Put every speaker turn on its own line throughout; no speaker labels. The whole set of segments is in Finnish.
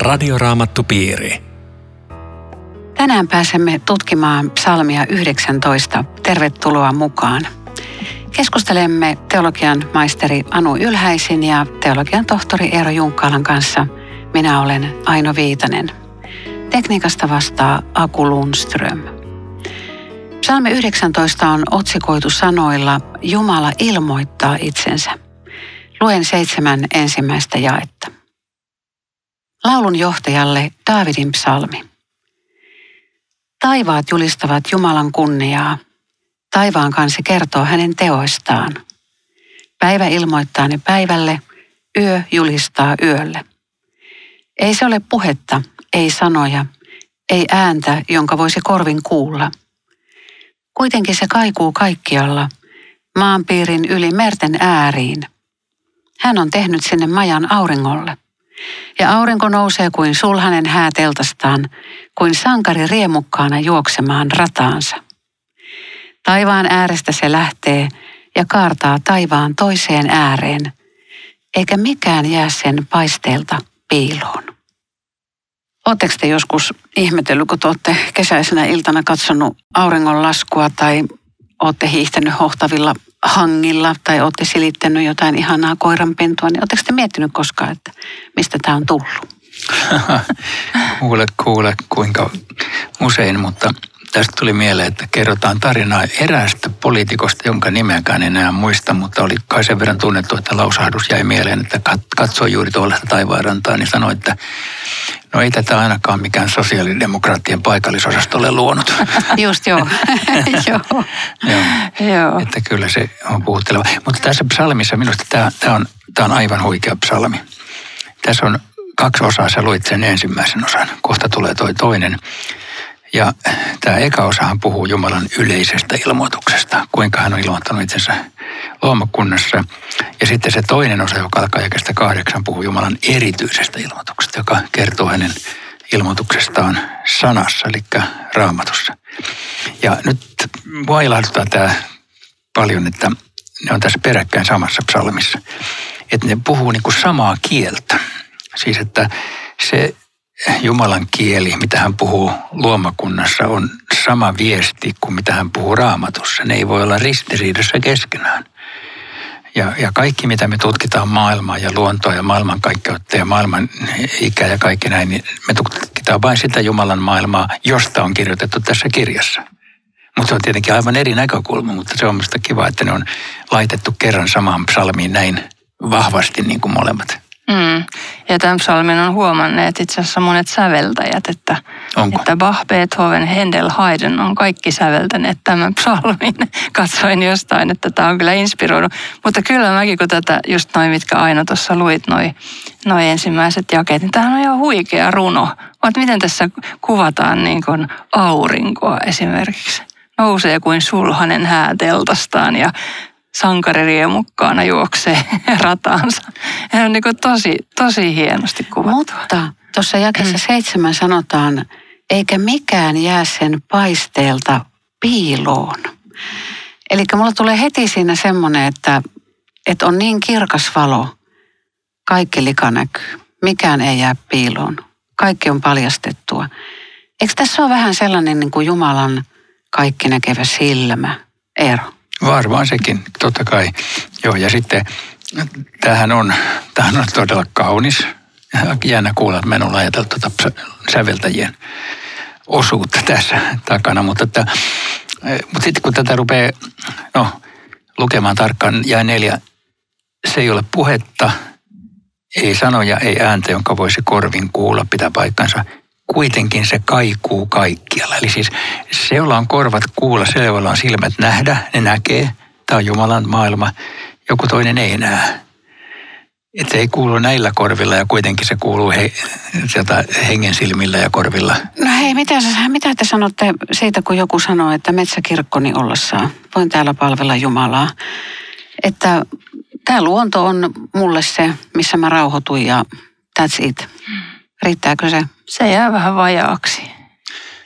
Radioraamattupiiri.
Tänään pääsemme tutkimaan psalmia 19. Tervetuloa mukaan. Keskustelemme teologian maisteri Anu Ylhäisin ja teologian tohtori Eero Junkkalan kanssa. Minä olen Aino Viitanen. Tekniikasta vastaa Aku Lundström. Psalmi 19 on otsikoitu sanoilla Jumala ilmoittaa itsensä. Luen seitsemän ensimmäistä jaetta. Laulun johtajalle Daavidin psalmi. Taivaat julistavat Jumalan kunniaa. Taivaan kansi kertoo hänen teoistaan. Päivä ilmoittaa ne päivälle, yö julistaa yölle. Ei se ole puhetta, ei sanoja, ei ääntä, jonka voisi korvin kuulla. Kuitenkin se kaikuu kaikkialla, maanpiirin yli merten ääriin. Hän on tehnyt sinne majan auringolle. Ja aurinko nousee kuin sulhanen hääteltastaan, kuin sankari riemukkaana juoksemaan rataansa. Taivaan äärestä se lähtee ja kaartaa taivaan toiseen ääreen, eikä mikään jää sen paisteelta piiloon. Oletteko te joskus ihmetellyt, kun te olette kesäisenä iltana katsonut auringonlaskua tai olette hiihtänyt hohtavilla hangilla tai olette silittänyt jotain ihanaa koiranpentua, niin oletteko te miettinyt koskaan, että mistä tämä on tullut?
kuule, kuule, kuinka usein, mutta tästä tuli mieleen, että kerrotaan tarinaa eräästä poliitikosta, jonka nimeäkään enää muista, mutta oli kai sen verran tunnettu, että lausahdus jäi mieleen, että katsoi juuri tuollaista taivaanrantaa, niin sanoi, että no ei tätä ainakaan mikään sosiaalidemokraattien paikallisosastolle luonut.
Just joo. joo.
joo. joo. Että kyllä se on puhutteleva. Mutta tässä psalmissa minusta tämä, tämä, on, tämä on aivan huikea psalmi. Tässä on kaksi osaa, sä luit sen ensimmäisen osan. Kohta tulee toi toinen. Ja tämä eka osahan puhuu Jumalan yleisestä ilmoituksesta, kuinka hän on ilmoittanut itsensä luomakunnassa. Ja sitten se toinen osa, joka alkaa jakeesta kahdeksan, puhuu Jumalan erityisestä ilmoituksesta, joka kertoo hänen ilmoituksestaan sanassa, eli raamatussa. Ja nyt mua ilahduttaa tämä paljon, että ne on tässä peräkkäin samassa psalmissa. Että ne puhuu niin kuin samaa kieltä. Siis että se Jumalan kieli, mitä hän puhuu luomakunnassa, on sama viesti kuin mitä hän puhuu raamatussa. Ne ei voi olla ristiriidassa keskenään. Ja, ja kaikki, mitä me tutkitaan maailmaa ja luontoa ja maailmankaikkeutta ja maailman ikä ja kaikki näin, niin me tutkitaan vain sitä Jumalan maailmaa, josta on kirjoitettu tässä kirjassa. Mutta se on tietenkin aivan eri näkökulma, mutta se on minusta kiva, että ne on laitettu kerran samaan psalmiin näin vahvasti niin kuin molemmat.
Mm. Ja tämän psalmin on huomanneet itse asiassa monet säveltäjät, että, että Bach, Beethoven, Händel, Haydn on kaikki säveltäneet tämän psalmin. Katsoin jostain, että tämä on kyllä inspiroinut. Mutta kyllä mäkin, kun tätä just noin, mitkä aina tuossa luit, noin noi ensimmäiset jakeet, niin tämähän on ihan huikea runo. Vaan miten tässä kuvataan niin kuin aurinkoa esimerkiksi nousee kuin sulhanen hääteltastaan ja sankaririemukkaana juoksee rataansa. Hän on niin tosi, tosi hienosti kuvattu.
Mutta tuossa jakessa mm. seitsemän sanotaan, eikä mikään jää sen paisteelta piiloon. Eli mulla tulee heti siinä semmoinen, että, että on niin kirkas valo, kaikki lika näkyy. Mikään ei jää piiloon. Kaikki on paljastettua. Eikö tässä ole vähän sellainen niin kuin Jumalan kaikki näkevä silmä, Eero?
Varmaan sekin, totta kai. Joo, ja sitten tämähän on, tämähän on todella kaunis. Jännä kuulla, että meillä on ajateltu tuota säveltäjien osuutta tässä takana, mutta, että, mutta sitten kun tätä rupeaa no, lukemaan tarkkaan, jää neljä, se ei ole puhetta, ei sanoja, ei ääntä, jonka voisi korvin kuulla, pitää paikkansa – kuitenkin se kaikuu kaikkialla. Eli siis se, jolla on korvat kuulla, se, jolla on silmät nähdä, ne näkee. Tämä on Jumalan maailma. Joku toinen ei näe. Että se ei kuulu näillä korvilla ja kuitenkin se kuuluu he, sieltä hengen silmillä ja korvilla.
No hei, mitä, mitä te sanotte siitä, kun joku sanoo, että metsäkirkkoni ollessaan voin täällä palvella Jumalaa. Että tämä luonto on mulle se, missä mä rauhoitun ja that's it. Riittääkö se?
Se jää vähän vajaaksi.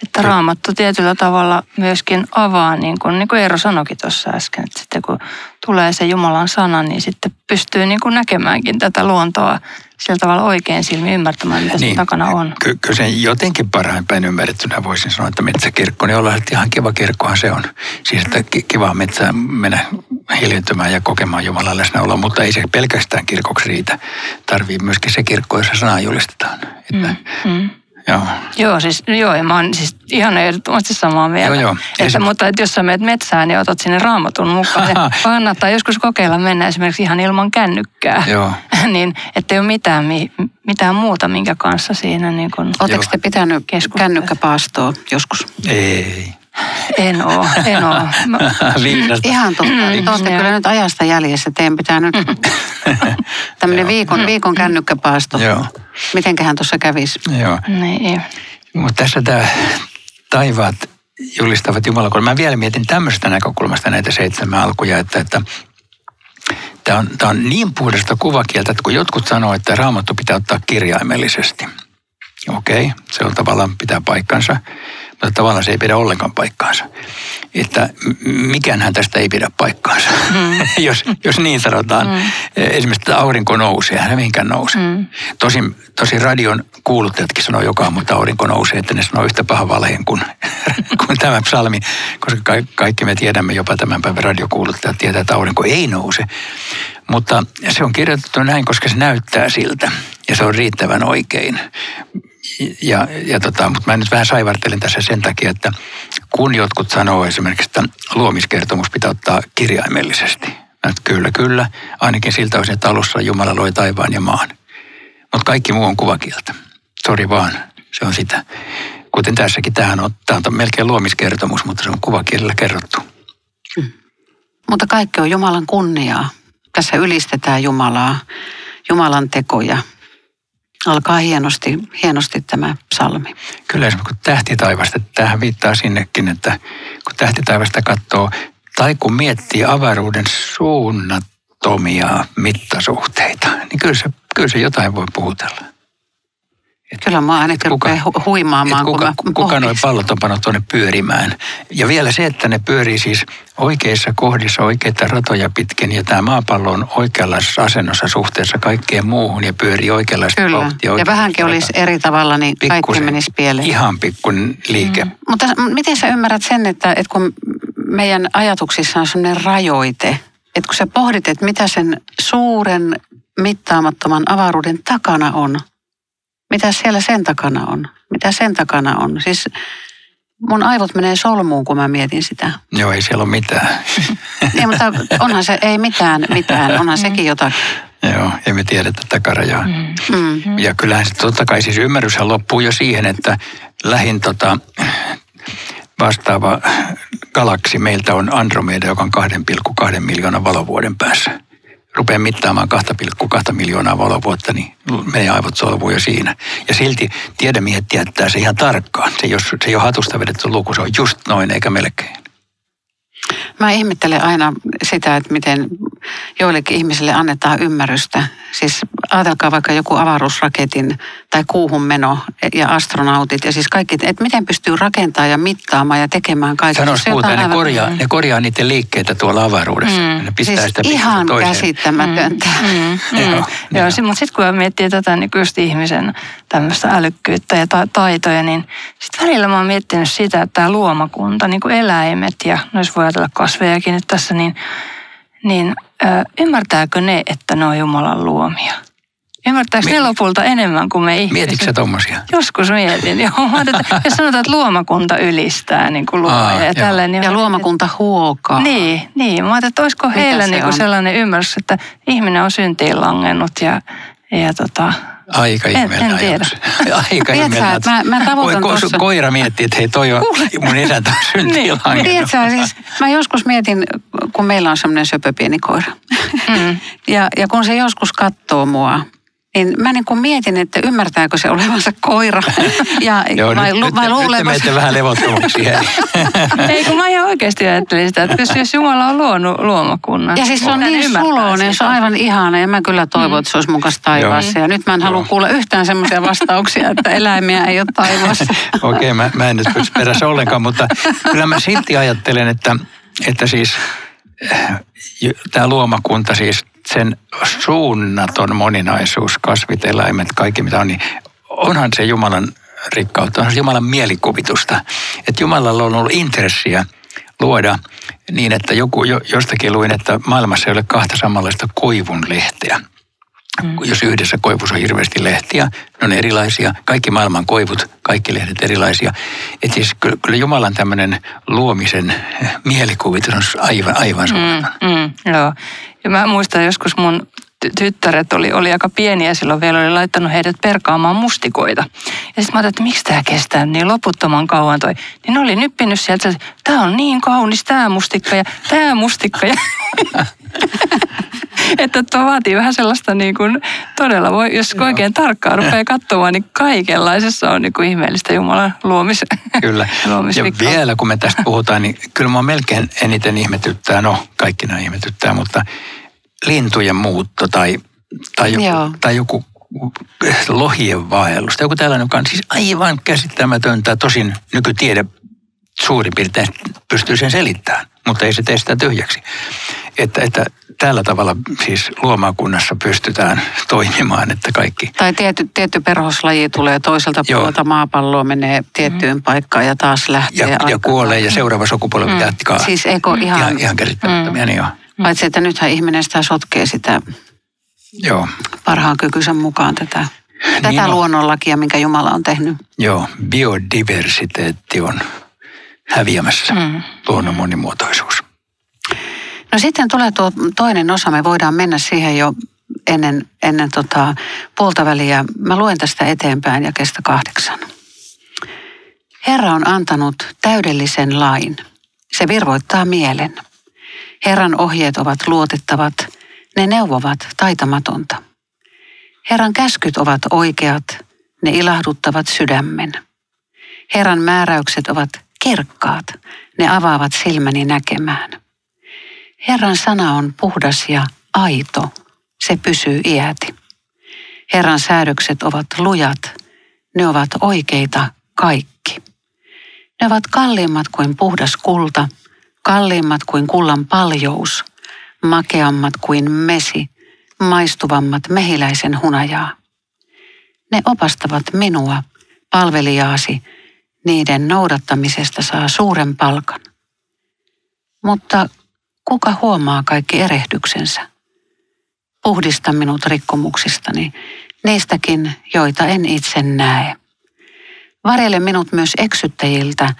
Että raamattu tietyllä tavalla myöskin avaa, niin kuin, niin kuin Eero sanoikin tuossa äsken, että sitten kun tulee se Jumalan sana, niin sitten pystyy niin kuin näkemäänkin tätä luontoa sillä tavalla oikein silmi ymmärtämään, mitä niin, takana on.
Ky- kyllä sen jotenkin parhaimpään ymmärrettynä voisin sanoa, että metsäkirkko, niin ollaan, ihan kiva kirkkohan se on. Siis, että kiva metsää mennä hiljentymään ja kokemaan Jumalan läsnäoloa, mutta ei se pelkästään kirkoksi riitä. Tarvii myöskin se kirkko, jossa sanaa julistetaan. Että, mm, mm.
Joo. Joo, siis, joo, ja mä oon siis ihan ehdottomasti samaa mieltä. Joo, joo. Että, Esim... Mutta että jos sä menet metsään, niin otat sinne raamatun mukaan. ja kannattaa joskus kokeilla mennä esimerkiksi ihan ilman kännykkää. Joo. niin, ettei ole mitään, mitään muuta, minkä kanssa siinä niin kun
Oletteko te pitänyt kännykkäpaastoa joskus?
Ei.
En oo, en oo. Mä...
Ihan totta. Te olette kyllä nyt ajasta jäljessä. Teidän pitää nyt tämmöinen viikon, viikon kännykkäpaasto. Joo. Mitenköhän tuossa kävisi?
Joo. Niin. Mutta tässä tämä taivaat julistavat Jumala, kun mä vielä mietin tämmöisestä näkökulmasta näitä seitsemän alkuja, että, että tämä on, tämä on niin puhdasta kuvakieltä, että kun jotkut sanoo, että raamattu pitää ottaa kirjaimellisesti. Okei, okay, se on tavallaan pitää paikkansa tavallaan se ei pidä ollenkaan paikkaansa. Että mikään tästä ei pidä paikkaansa, mm. jos, jos niin sanotaan. Mm. Esimerkiksi että aurinko nousee, hän mihinkään nouse. Mm. Tosin, tosin radion kuuluttajatkin sanoo joka aamu, että aurinko nousee, että ne sanoo yhtä pahan valheen kuin, kuin tämä psalmi, koska kaikki me tiedämme, jopa tämän päivän radiokuuluttajat tietää, että aurinko ei nouse. Mutta se on kirjoitettu näin, koska se näyttää siltä ja se on riittävän oikein ja, ja tota, mutta mä nyt vähän saivartelen tässä sen takia, että kun jotkut sanoo esimerkiksi, että luomiskertomus pitää ottaa kirjaimellisesti. Että kyllä, kyllä, ainakin siltä osin, että alussa Jumala loi taivaan ja maan. Mutta kaikki muu on kuvakieltä. Sori vaan, se on sitä. Kuten tässäkin, tähän on, tämä on melkein luomiskertomus, mutta se on kuvakielellä kerrottu.
Mm. Mutta kaikki on Jumalan kunniaa. Tässä ylistetään Jumalaa, Jumalan tekoja – alkaa hienosti, hienosti tämä psalmi.
Kyllä esimerkiksi kun tähtitaivasta, tähän viittaa sinnekin, että kun tähtitaivasta katsoo, tai kun miettii avaruuden suunnattomia mittasuhteita, niin kyllä se, kyllä se jotain voi puhutella.
Kyllä mä ainakin kuka, rupeaa huimaamaan.
Kuka, kun kuka noin pallot on pannut tuonne pyörimään. Ja vielä se, että ne pyörii siis oikeissa kohdissa oikeita ratoja pitkin ja tämä maapallo on oikeanlaisessa asennossa suhteessa kaikkeen muuhun ja pyörii oikeanlaista
Kyllä. vauhtia. Ja vähänkin olisi eri tavalla, niin Pikkusen, kaikki menisi pieleen.
Ihan pikkun liike. Mm.
Mutta miten sä ymmärrät sen, että, että kun meidän ajatuksissa on sellainen rajoite, että kun sä pohdit, että mitä sen suuren mittaamattoman avaruuden takana on – mitä siellä sen takana on? Mitä sen takana on? Siis mun aivot menee solmuun, kun mä mietin sitä.
Joo, ei siellä ole mitään.
ei, mutta onhan se, ei mitään, mitään, onhan sekin jotakin.
Joo, ei me tiedetä takarajaa. Mm. mm. Ja kyllähän se totta kai siis ymmärryshän loppuu jo siihen, että lähin tota, vastaava galaksi meiltä on Andromeda, joka on 2,2 miljoonan valovuoden päässä rupeaa mittaamaan 2,2 miljoonaa valovuotta, niin meidän aivot solvuu jo siinä. Ja silti tiedemiehet tietää se ihan tarkkaan. Se, jos, se ei ole hatusta vedetty luku, se on just noin eikä melkein.
Mä ihmettelen aina sitä, että miten joillekin ihmisille annetaan ymmärrystä. Siis ajatelkaa vaikka joku avaruusraketin tai kuuhun meno ja astronautit ja siis kaikki, että miten pystyy rakentamaan ja mittaamaan ja tekemään kaikkea.
Sanois muuten, ne korjaa, ne korjaa niiden liikkeitä tuolla avaruudessa. Mm. Ne
pistää siis sitä ihan toiseen. käsittämätöntä. Mm. Mm.
Mm. Joo, Joo mutta sitten kun miettii tätä niin just ihmisen tämmöistä älykkyyttä ja ta- taitoja, niin sitten välillä mä oon miettinyt sitä, että tämä luomakunta, niin kuin eläimet ja noissa voi ajatella kasvejakin nyt tässä, niin, niin ö, ymmärtääkö ne, että ne on Jumalan luomia? Ymmärtääkö ne lopulta enemmän kuin me ihmiset?
Mietitkö tommosia?
Joskus mietin. Joo, mä että, jos sanotaan, että luomakunta ylistää niin kuin luoja Aa, ja tälleen. Niin
ja luomakunta huokaa.
Niin, niin. Mä ajattelin, että olisiko heillä niin kuin sellainen ymmärrys, että ihminen on syntiin langennut ja, ja tota,
Aika ihmeellinen en, en tiedä. Aika ihmeellinen.
Mä, mä tavoitan ko,
ko, Koira miettii, että hei toi on mun isäntä syntiin niin.
Tiedätkö, siis mä joskus mietin, kun meillä on semmoinen söpö pieni koira. Mm. ja, ja kun se joskus katsoo mua, niin mä niin kuin mietin, että ymmärtääkö se olevansa koira.
Ja, Joo, vai, nyt, vai nyt, nyt te vähän levottomaksi.
Ei, kun mä ihan oikeasti ajattelin sitä, että jos Jumala on luonut luomakunnan.
Ja siis se on niin suloinen, se on aivan ihana. Ja mä kyllä toivon, että se olisi mun kanssa taivaassa. Ja nyt mä en halua kuulla yhtään semmoisia vastauksia, että eläimiä ei ole taivaassa.
Okei, okay, mä, mä en nyt pysy perässä ollenkaan, mutta kyllä mä silti ajattelen, että, että siis eh, tämä luomakunta siis sen suunnaton moninaisuus, kasvit, eläimet, kaikki mitä on, niin onhan se Jumalan rikkautta, onhan se Jumalan mielikuvitusta. Että Jumalalla on ollut intressiä luoda niin, että joku, jostakin luin, että maailmassa ei ole kahta samanlaista koivun lehteä. Mm. Jos yhdessä koivussa on hirveästi lehtiä, ne on erilaisia. Kaikki maailman koivut, kaikki lehdet erilaisia. Että siis kyllä, kyllä Jumalan tämmöinen luomisen mielikuvitus on aivan, aivan
mm, mm, Joo. Ja mä muistan joskus mun tyttäret oli, oli aika pieniä silloin vielä, oli laittanut heidät perkaamaan mustikoita. Ja sitten mä ajattelin, että miksi tämä kestää niin loputtoman kauan toi. Niin ne oli nyppinyt sieltä, että tämä on niin kaunis tämä mustikka ja tämä mustikka. Ja että tuo vaatii vähän sellaista niin kuin, todella, voi, jos Joo. oikein tarkkaan rupeaa katsomaan, niin kaikenlaisessa on niin kuin ihmeellistä Jumalan luomis.
Kyllä. ja vielä kun me tästä puhutaan, niin kyllä mä melkein eniten ihmetyttää, no kaikki nämä ihmetyttää, mutta lintujen muutto tai, tai, joku, tai joku lohien vaellus. Joku tällainen, joka on siis aivan käsittämätöntä. Tosin nykytiede suurin piirtein pystyy sen selittämään, mutta ei se tee sitä tyhjäksi. Että, että tällä tavalla siis luomakunnassa pystytään toimimaan, että kaikki...
Tai tietty, tietty perhoslaji tulee toiselta Joo. puolelta maapalloa, menee tiettyyn mm. paikkaan ja taas lähtee.
Ja, ja kuolee ja seuraava sukupolvi mm. jatkaa.
Siis eko ihan...
Ihan, ihan käsittämättömiä, mm. niin joo.
Paitsi, että nythän ihminen sitä sotkee sitä Joo. parhaan kykyisen mukaan tätä, tätä niin luonnonlakia, minkä Jumala on tehnyt.
Joo, biodiversiteetti on häviämässä, mm. luonnon monimuotoisuus.
No sitten tulee tuo toinen osa, me voidaan mennä siihen jo ennen, ennen tota puolta väliä. Mä luen tästä eteenpäin ja kestä kahdeksan. Herra on antanut täydellisen lain. Se virvoittaa mielen. Herran ohjeet ovat luotettavat, ne neuvovat taitamatonta. Herran käskyt ovat oikeat, ne ilahduttavat sydämen. Herran määräykset ovat kirkkaat, ne avaavat silmäni näkemään. Herran sana on puhdas ja aito, se pysyy iäti. Herran säädökset ovat lujat, ne ovat oikeita kaikki. Ne ovat kalliimmat kuin puhdas kulta, kalliimmat kuin kullan paljous, makeammat kuin mesi, maistuvammat mehiläisen hunajaa. Ne opastavat minua, palvelijaasi, niiden noudattamisesta saa suuren palkan. Mutta kuka huomaa kaikki erehdyksensä? Puhdista minut rikkomuksistani, niistäkin, joita en itse näe. Varjele minut myös eksyttäjiltä,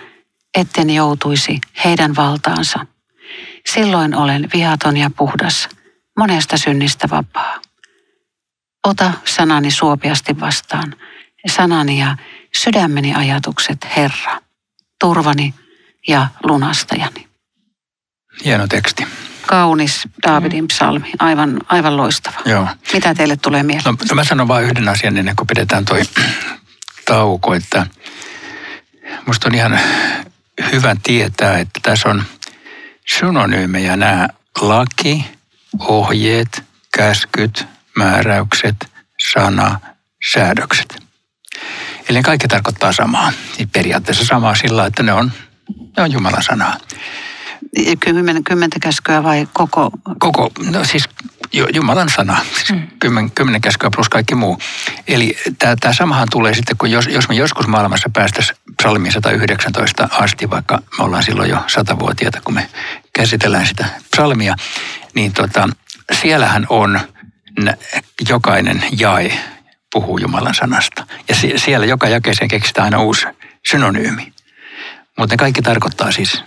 etten joutuisi heidän valtaansa. Silloin olen vihaton ja puhdas, monesta synnistä vapaa. Ota sanani suopiasti vastaan, sanani ja sydämeni ajatukset, Herra, turvani ja lunastajani.
Hieno teksti.
Kaunis Daavidin psalmi, aivan, aivan loistava.
Joo.
Mitä teille tulee mieleen?
No, no mä sanon vain yhden asian ennen kuin pidetään toi tauko, että musta on ihan hyvä tietää, että tässä on synonyymejä nämä laki, ohjeet, käskyt, määräykset, sana, säädökset. Eli kaikki tarkoittaa samaa. Niin periaatteessa samaa sillä, että ne on, ne on Jumalan sanaa.
Kymmenen, kymmentä käskyä vai koko?
Koko, no siis Jumalan sana, siis mm. kymmen, kymmenen käskyä plus kaikki muu. Eli tämä samahan tulee sitten, kun jos, jos me joskus maailmassa päästäisiin psalmiin 119 asti, vaikka me ollaan silloin jo satavuotiaita, kun me käsitellään sitä psalmia, niin tota, siellähän on jokainen jae puhuu Jumalan sanasta. Ja siellä joka jakeeseen keksitään aina uusi synonyymi. Mutta ne kaikki tarkoittaa siis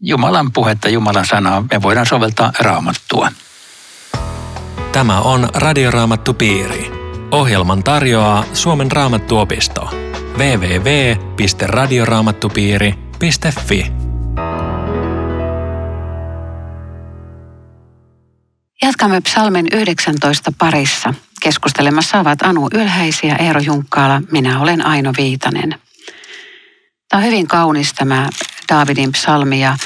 Jumalan puhetta, Jumalan sanaa. Me voidaan soveltaa raamattua.
Tämä on Radioraamattu Piiri. Ohjelman tarjoaa Suomen raamattuopisto. www.radioraamattupiiri.fi
Jatkamme psalmen 19 parissa. Keskustelemassa ovat Anu Ylhäisi ja Eero Junkkaala. Minä olen Aino Viitanen. Tämä on hyvin kaunis tämä Daavidin psalmi ja,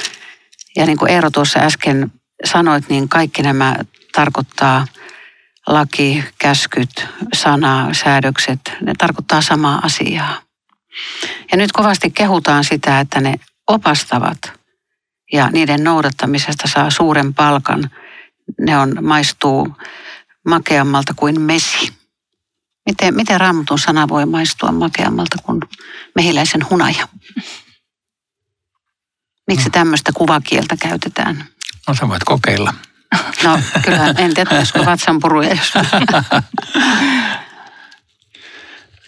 ja niin kuin Eero tuossa äsken sanoit, niin kaikki nämä tarkoittaa laki, käskyt, sana, säädökset, ne tarkoittaa samaa asiaa. Ja nyt kovasti kehutaan sitä, että ne opastavat ja niiden noudattamisesta saa suuren palkan. ne on, maistuu makeammalta kuin mesi. Miten, miten raamatun sana voi maistua makeammalta kuin mehiläisen hunaja? Miksi no. tämmöistä kuvakieltä käytetään?
No sä voit kokeilla.
No kyllä, en tiedä, olisiko vatsanpuruja, jos...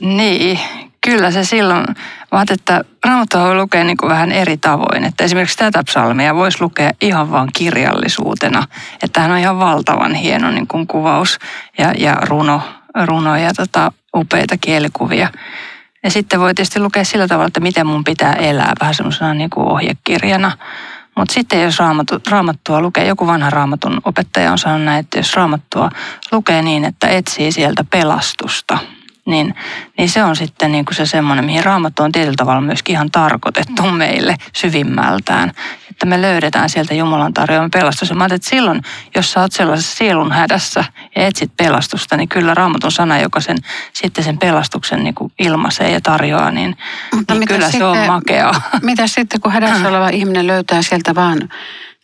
niin, kyllä se silloin, vaan että raamattua voi lukea niin kuin vähän eri tavoin. Että esimerkiksi tätä psalmia voisi lukea ihan vain kirjallisuutena. Että tämähän on ihan valtavan hieno niin kuin kuvaus ja, ja runo, runo ja tota, upeita kielikuvia. Ja sitten voi tietysti lukea sillä tavalla, että miten mun pitää elää, vähän semmoisena niin kuin ohjekirjana. Mutta sitten jos raamattu, raamattua lukee, joku vanha raamatun opettaja on sanonut näin, että jos raamattua lukee niin, että etsii sieltä pelastusta, niin, niin se on sitten niin kuin se semmoinen, mihin raamattu on tietyllä tavalla myöskin ihan tarkoitettu meille syvimmältään. Että me löydetään sieltä Jumalan tarjoama pelastus. Ja mä että silloin, jos sä oot sellaisessa sielun hädässä ja etsit pelastusta, niin kyllä raamatun sana, joka sen, sitten sen pelastuksen niin kuin ilmaisee ja tarjoaa, niin, Mutta niin kyllä sitten, se on makea.
Mitä sitten, kun hädässä oleva ihminen löytää sieltä vaan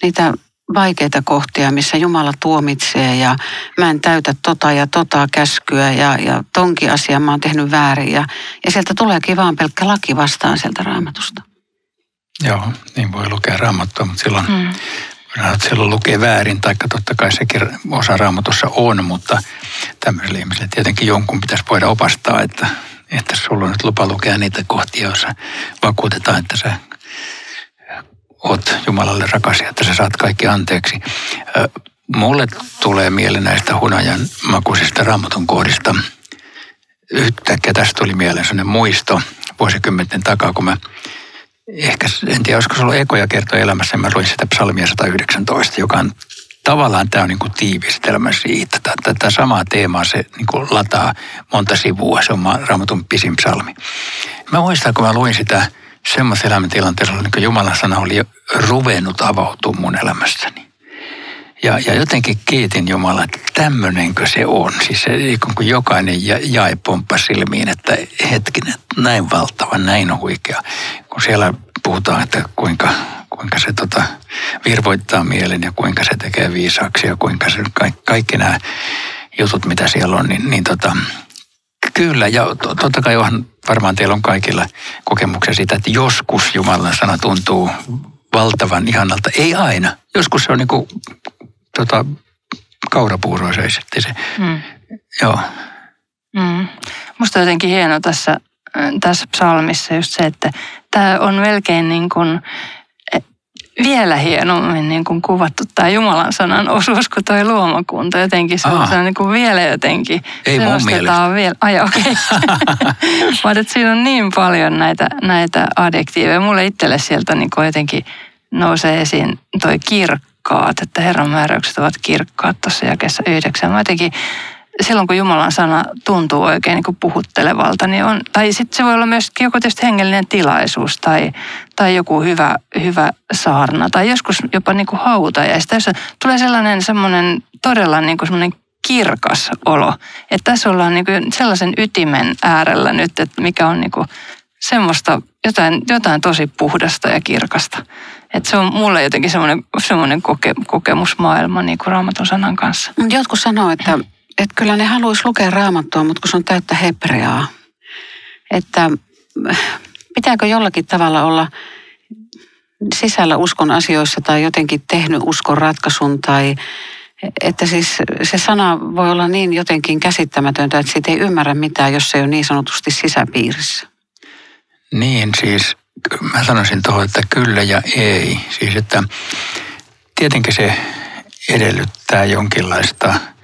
niitä vaikeita kohtia, missä Jumala tuomitsee ja mä en täytä tota ja tota käskyä ja, ja tonkin asia mä oon tehnyt väärin. Ja, ja sieltä tuleekin vaan pelkkä laki vastaan sieltä raamatusta.
Joo, niin voi lukea raamattua, mutta silloin, mm. silloin lukee väärin, taikka totta kai sekin osa raamatussa on, mutta tämmöiselle ihmiselle tietenkin jonkun pitäisi voida opastaa, että, että sulla on nyt lupa lukea niitä kohtia, joissa vakuutetaan, että sä oot Jumalalle rakas ja että sä saat kaikki anteeksi. Mulle tulee mieleen näistä hunajan makuisista raamatun kohdista. Yhtäkkiä tästä tuli mieleen sellainen muisto vuosikymmenten takaa, kun mä ehkä, en tiedä, olisiko se ollut ekoja kertoja elämässä, mä luin sitä psalmia 119, joka on tavallaan tämä on niin kuin tiivistelmä siitä. Tätä samaa teemaa se niin kuin lataa monta sivua, se on raamatun pisin psalmi. Mä muistan, kun mä luin sitä semmoisessa elämäntilanteessa, niin Jumalan sana oli jo ruvennut avautua mun elämässäni. Ja, ja jotenkin kiitin Jumalaa, että tämmöinenkö se on. Siis se, kun jokainen jae pomppa silmiin, että hetkinen, näin valtava, näin huikea. Kun siellä puhutaan, että kuinka, kuinka se tota, virvoittaa mielen ja kuinka se tekee viisaaksi ja kuinka se, kaikki, kaikki nämä jutut, mitä siellä on, niin, niin tota, Kyllä, ja totta kai on, varmaan teillä on kaikilla kokemuksia siitä, että joskus Jumalan sana tuntuu valtavan ihanalta. Ei aina. Joskus se on niin kuin, tota, kaurapuuroa se, se. Mm. Joo.
Mm. Musta on jotenkin hieno tässä, tässä psalmissa just se, että tämä on melkein niin kuin vielä hienommin niin kuin kuvattu tämä Jumalan sanan osuus kuin tuo luomakunta. Jotenkin se on niin kuin vielä jotenkin.
Ei mun mielestä.
Vielä, ai okei. Okay. että siinä on niin paljon näitä, näitä adjektiiveja. Mulle itselle sieltä niin kuin jotenkin nousee esiin toi kirkkaat, että Herran määräykset ovat kirkkaat tuossa jakeessa yhdeksän. Mä jotenkin silloin kun Jumalan sana tuntuu oikein niin kuin puhuttelevalta, niin on, tai sitten se voi olla myös joku tietysti hengellinen tilaisuus tai, tai joku hyvä, hyvä saarna tai joskus jopa niin kuin hautajaista, jossa tulee sellainen semmoinen todella niin kuin semmoinen kirkas olo. Että tässä ollaan niin kuin sellaisen ytimen äärellä nyt, että mikä on niin kuin semmoista jotain, jotain tosi puhdasta ja kirkasta. Että se on mulle jotenkin semmoinen, semmoinen koke, kokemusmaailma niin kuin raamatun sanan kanssa.
Jotkut sanoo, että että kyllä ne haluaisi lukea raamattua, mutta kun se on täyttä hebreaa. Että pitääkö jollakin tavalla olla sisällä uskon asioissa tai jotenkin tehnyt uskon ratkaisun tai että siis se sana voi olla niin jotenkin käsittämätöntä, että siitä ei ymmärrä mitään, jos se ei ole niin sanotusti sisäpiirissä.
Niin, siis mä sanoisin tuohon, että kyllä ja ei. Siis että tietenkin se edellyttää jonkinlaista –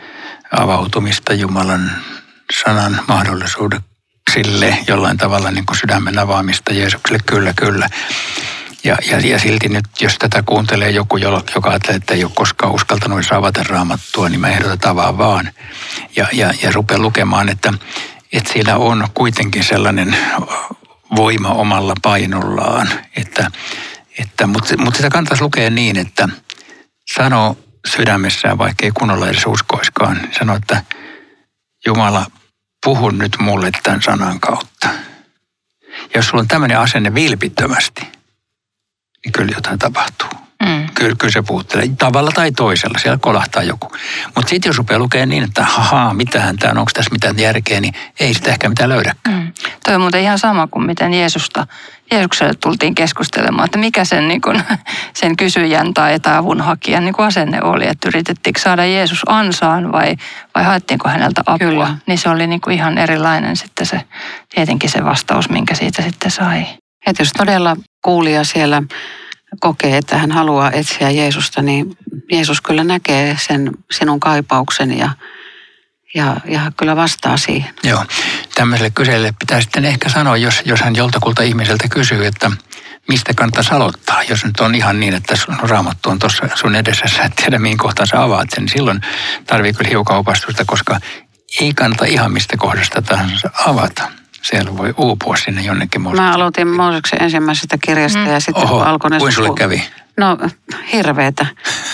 avautumista Jumalan sanan mahdollisuuksille, jollain tavalla niin kuin sydämen avaamista Jeesukselle, kyllä, kyllä. Ja, ja, ja silti nyt, jos tätä kuuntelee joku, joka ajattelee, että ei ole koskaan uskaltanut avata raamattua, niin mä ehdotan vaan vaan. Ja, ja, ja rupeaa lukemaan, että, että siinä on kuitenkin sellainen voima omalla painollaan. Että, että, mutta, mutta sitä kannattaisi lukea niin, että sano sydämessään, vaikka ei kunnolla edes uskoiskaan, niin sanoi, että Jumala, puhu nyt mulle tämän sanan kautta. Ja jos sulla on tämmöinen asenne vilpittömästi, niin kyllä jotain tapahtuu. Mm. kyllä, kyllä se puhuttelee. Tavalla tai toisella, siellä kolahtaa joku. Mutta sitten jos rupeaa lukemaan niin, että hahaa, mitähän tämä on, onko tässä mitään järkeä, niin ei sitä ehkä mitään löydäkään. Mm.
Toi on muuten ihan sama kuin miten Jeesusta, Jeesukselle tultiin keskustelemaan, että mikä sen, niin kun, sen kysyjän tai avunhakijan niin asenne oli, että yritettiinkö saada Jeesus ansaan vai, vai haettiinko häneltä apua. Kyllä. Niin se oli niin kuin ihan erilainen sitten se, tietenkin se vastaus, minkä siitä sitten sai.
Että jos todella kuulija siellä kokee, että hän haluaa etsiä Jeesusta, niin Jeesus kyllä näkee sen sinun kaipauksen ja, ja, ja kyllä vastaa siihen.
Joo, tämmöiselle kyselle pitää sitten ehkä sanoa, jos, jos hän joltakulta ihmiseltä kysyy, että mistä kannattaisi aloittaa. Jos nyt on ihan niin, että sun raamattu on tuossa sun edessä, sä et tiedä mihin kohtaan sä avaat sen, niin silloin tarvii kyllä hiukan opastusta, koska ei kannata ihan mistä kohdasta tahansa avata siellä voi uupua sinne jonnekin
Mooseksen. Mä aloitin Mooseksen ensimmäisestä kirjasta mm. ja sitten
Oho, kun alkoi ne... Kuin sulle kävi?
No hirveetä.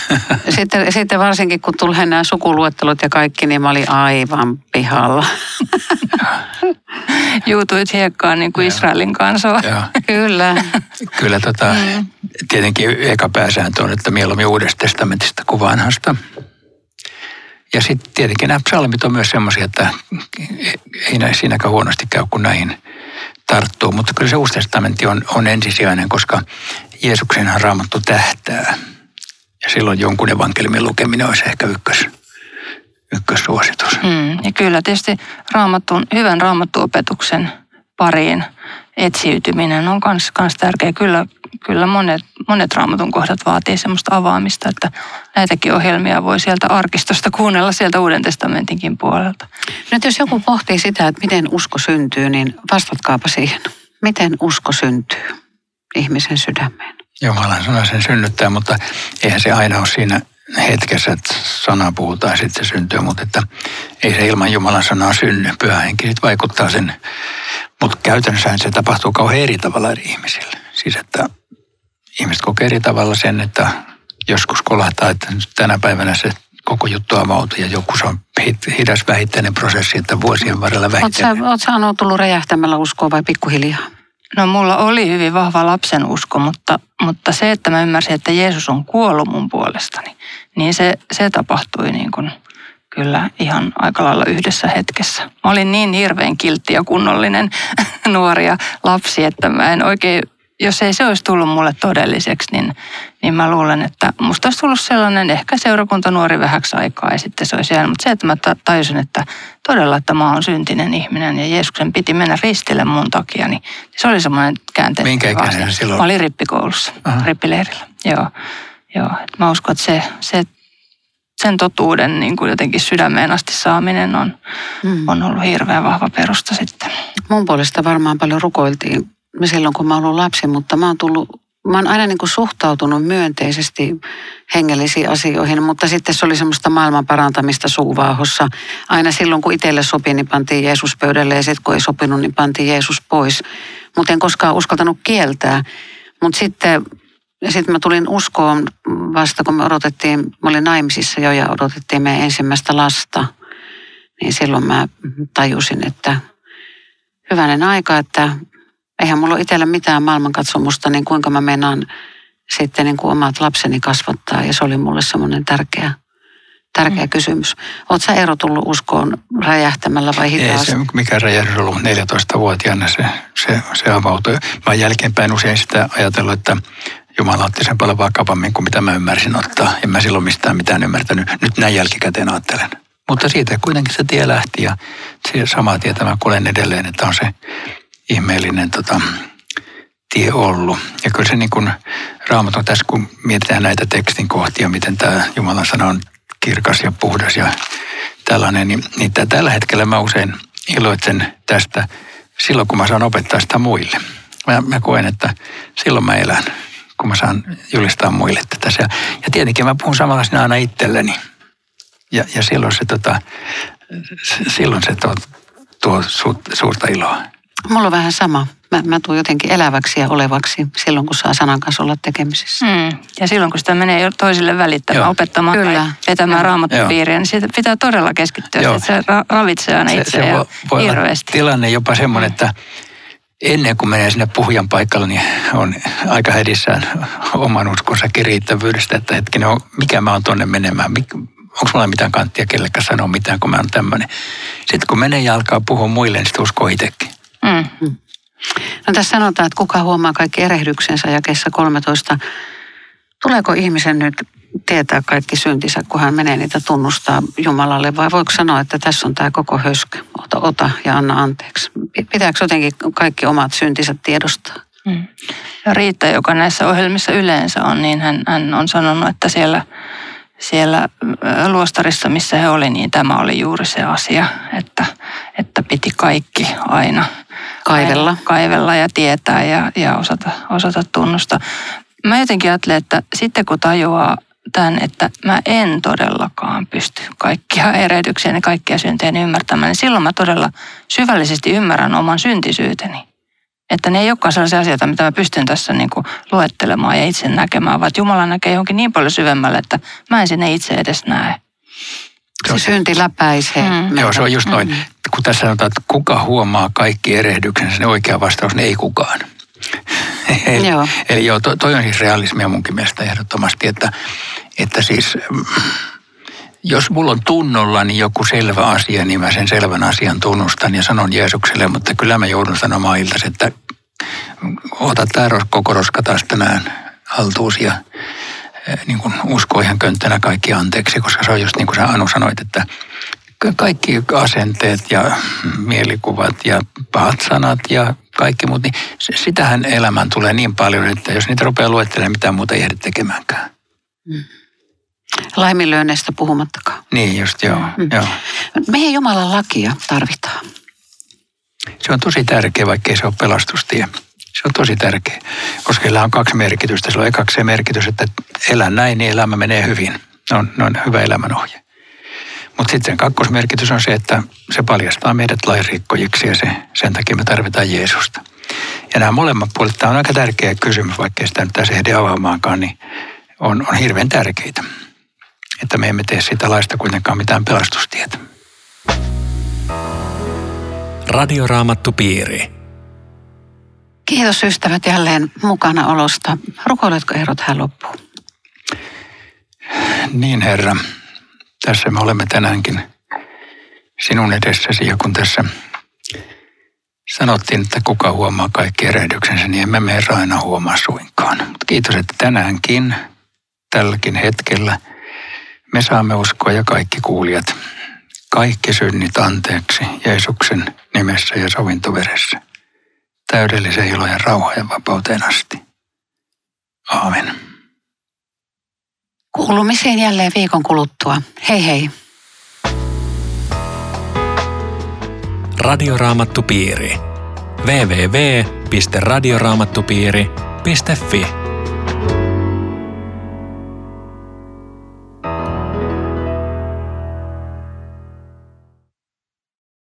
sitten, sitten varsinkin kun tuli nämä sukuluettelut ja kaikki, niin mä olin aivan pihalla.
Juutuit hiekkaan niin kuin Israelin kanssa.
Kyllä.
Kyllä tota, mm. tietenkin eka pääsääntö on, että mieluummin uudesta testamentista kuin vanhasta. Ja sitten tietenkin nämä psalmit on myös semmoisia, että ei näin siinäkään huonosti käy, kun näihin tarttuu. Mutta kyllä se Uusi testamentti on, on ensisijainen, koska Jeesuksenhan raamattu tähtää. Ja silloin jonkun evankeliumin lukeminen olisi ehkä ykkös, ykkössuositus.
Hmm, ja kyllä tietysti raamatun, hyvän raamattuopetuksen pariin etsiytyminen on myös tärkeä. Kyllä kyllä monet, monet raamatun kohdat vaatii semmoista avaamista, että näitäkin ohjelmia voi sieltä arkistosta kuunnella sieltä Uuden testamentinkin puolelta.
Nyt jos joku pohtii sitä, että miten usko syntyy, niin vastatkaapa siihen. Miten usko syntyy ihmisen sydämeen?
Jumalan sana sen synnyttää, mutta eihän se aina ole siinä hetkessä, että sana puhutaan ja sitten se syntyy, mutta että ei se ilman Jumalan sanaa synny. Pyhä henki sitten vaikuttaa sen, mutta käytännössä se tapahtuu kauhean eri tavalla eri ihmisille. Siis että ihmiset kokee eri tavalla sen, että joskus kolahtaa, että tänä päivänä se koko juttu avautuu ja joku se on hidas vähittäinen prosessi, että vuosien varrella vähittäinen.
Oletko tullut räjähtämällä uskoa vai pikkuhiljaa?
No mulla oli hyvin vahva lapsen usko, mutta, mutta se, että mä ymmärsin, että Jeesus on kuollut mun puolestani, niin se, se tapahtui niin kuin kyllä ihan aika lailla yhdessä hetkessä. Mä olin niin hirveän kiltti ja kunnollinen nuori ja lapsi, että mä en oikein jos ei se olisi tullut mulle todelliseksi, niin, niin mä luulen, että musta olisi tullut sellainen ehkä seurakunta nuori vähäksi aikaa ja sitten se olisi jäänyt. Mutta se, että mä tajusin, että todella, että mä oon syntinen ihminen ja Jeesuksen piti mennä ristille mun takia, niin se oli semmoinen käänteinen
Minkä ikäinen silloin?
Mä olin rippikoulussa, Aha. rippileirillä. Joo, joo. Et mä uskon, että se, se sen totuuden niin kuin jotenkin sydämeen asti saaminen on, mm. on ollut hirveän vahva perusta sitten.
Mun puolesta varmaan paljon rukoiltiin silloin, kun mä ollut lapsi, mutta mä oon tullut mä oon aina niin kuin suhtautunut myönteisesti hengellisiin asioihin, mutta sitten se oli semmoista maailman parantamista suuvaahossa. Aina silloin, kun itselle sopi, niin pantiin Jeesus pöydälle ja sitten kun ei sopinut, niin pantiin Jeesus pois. Mutta en koskaan uskaltanut kieltää. Mutta sitten sitten mä tulin uskoon vasta, kun me odotettiin, mä olin naimisissa jo ja odotettiin meidän ensimmäistä lasta. Niin silloin mä tajusin, että hyvänen aika, että eihän mulla ole itsellä mitään maailmankatsomusta, niin kuinka mä meinaan sitten niin kuin omat lapseni kasvattaa. Ja se oli mulle semmoinen tärkeä, tärkeä mm. kysymys. Oletko sä ero tullut uskoon räjähtämällä vai hitaasti?
Ei se mikä räjähdys ollut 14-vuotiaana se, se, se avautui. Mä jälkeenpäin usein sitä ajatellut, että Jumala otti sen paljon vakavammin kuin mitä mä ymmärsin ottaa. En mä silloin mistään mitään ymmärtänyt. Nyt näin jälkikäteen ajattelen. Mutta siitä kuitenkin se tie lähti ja se samaa tietä mä kuulen edelleen, että on se ihmeellinen tota, tie ollut. Ja kyllä se niin kuin raamatun tässä, kun mietitään näitä tekstin kohtia, miten tämä Jumalan sana on kirkas ja puhdas ja tällainen, niin, niin tällä hetkellä mä usein iloitsen tästä silloin, kun mä saan opettaa sitä muille. Mä, mä koen, että silloin mä elän, kun mä saan julistaa muille tätä. Ja, ja tietenkin mä puhun samalla sinä aina itselleni. Ja, ja silloin se, tota, silloin se tuo, tuo suurta iloa.
Mulla on vähän sama. Mä, mä tuun jotenkin eläväksi ja olevaksi silloin, kun saa sanan kanssa olla tekemisissä.
Mm. Ja silloin, kun sitä menee toisille välittämään, Joo. opettamaan Kyllä. tai vetämään raamattupiiriä, niin siitä pitää todella keskittyä. Joo. Se ra- ravitsee aina itseä se, se voi, voi
hirveästi. tilanne jopa semmoinen, että ennen kuin menee sinne puhujan paikalle, niin on aika hädissään oman uskonsa riittävyydestä, että hetkinen, mikä mä oon tonne menemään, onko mulla mitään kanttia kellekään sanoa mitään, kun mä oon tämmöinen. Sitten kun menee ja alkaa puhua muille, niin sitten uskoo itsekin. Mm.
No tässä sanotaan, että kuka huomaa kaikki erehdyksensä ja kessa 13. Tuleeko ihmisen nyt tietää kaikki syntinsä, kun hän menee niitä tunnustaa Jumalalle, vai voiko sanoa, että tässä on tämä koko höskö, ota, ota ja anna anteeksi? Pitääkö jotenkin kaikki omat syntinsä tiedostaa? Mm.
Riitta, joka näissä ohjelmissa yleensä on, niin hän, hän on sanonut, että siellä, siellä luostarissa, missä he oli, niin tämä oli juuri se asia, että, että piti kaikki aina
kaivella,
aina kaivella ja tietää ja, ja osata, osata tunnustaa. Mä jotenkin ajattelen, että sitten kun tajuaa tämän, että mä en todellakaan pysty kaikkia erehdyksiä ja kaikkia syntejä ymmärtämään, niin silloin mä todella syvällisesti ymmärrän oman syntisyyteni. Että ne ei olekaan sellaisia asioita, mitä mä pystyn tässä niin kuin luettelemaan ja itse näkemään, vaan Jumala näkee johonkin niin paljon syvemmälle, että mä en sinne itse edes näe.
Se, se synti läpäisee.
Mm. Joo, se on just noin. Mm. Kun tässä sanotaan, että kuka huomaa kaikki erehdyksensä, niin oikea vastaus on ei kukaan. eli, joo. eli joo, toi, toi on siis realismia munkin mielestä ehdottomasti, että, että siis jos mulla on tunnollani joku selvä asia, niin mä sen selvän asian tunnustan ja sanon Jeesukselle, mutta kyllä mä joudun sanomaan iltas, että ota tämä koko roska taas tänään haltuus ja eh, niin kuin usko ihan könttänä kaikki anteeksi, koska se on just niin kuin sä Anu sanoit, että kaikki asenteet ja mielikuvat ja pahat sanat ja kaikki muut, niin sitähän elämään tulee niin paljon, että jos niitä rupeaa luettelemaan, mitään muuta ei ehdi tekemäänkään. Mm.
Laiminlyönneistä puhumattakaan.
Niin just, joo. Mm. joo.
Meidän Jumalan lakia tarvitaan.
Se on tosi tärkeä, vaikkei se ole pelastustie. Se on tosi tärkeä, koska sillä on kaksi merkitystä. Sillä on ekaksi se merkitys, että elän näin, niin elämä menee hyvin. Ne on, ne on hyvä elämänohje. Mutta sitten sen kakkosmerkitys on se, että se paljastaa meidät lainrikkojiksi ja se, sen takia me tarvitaan Jeesusta. Ja nämä molemmat puolet, tämä on aika tärkeä kysymys, vaikka sitä nyt tässä ehdi avaamaankaan, niin on, on hirveän tärkeitä. Että me emme tee sitä laista kuitenkaan mitään pelastustietä.
Radioraamattu piiri.
Kiitos ystävät jälleen mukana olosta. Rukoiletko Eero tähän loppuun?
Niin herra, tässä me olemme tänäänkin sinun edessäsi ja kun tässä sanottiin, että kuka huomaa kaikki erehdyksensä, niin emme me aina huomaa suinkaan. Mutta kiitos, että tänäänkin, tälläkin hetkellä, me saamme uskoa ja kaikki kuulijat, kaikki synnit anteeksi Jeesuksen nimessä ja sovintoveressä. Täydellisen ilo ja rauha ja vapauteen asti. Aamen.
Kuulumisiin jälleen viikon kuluttua. Hei hei.
Radioraamattupiiri. www.radioraamattupiiri.fi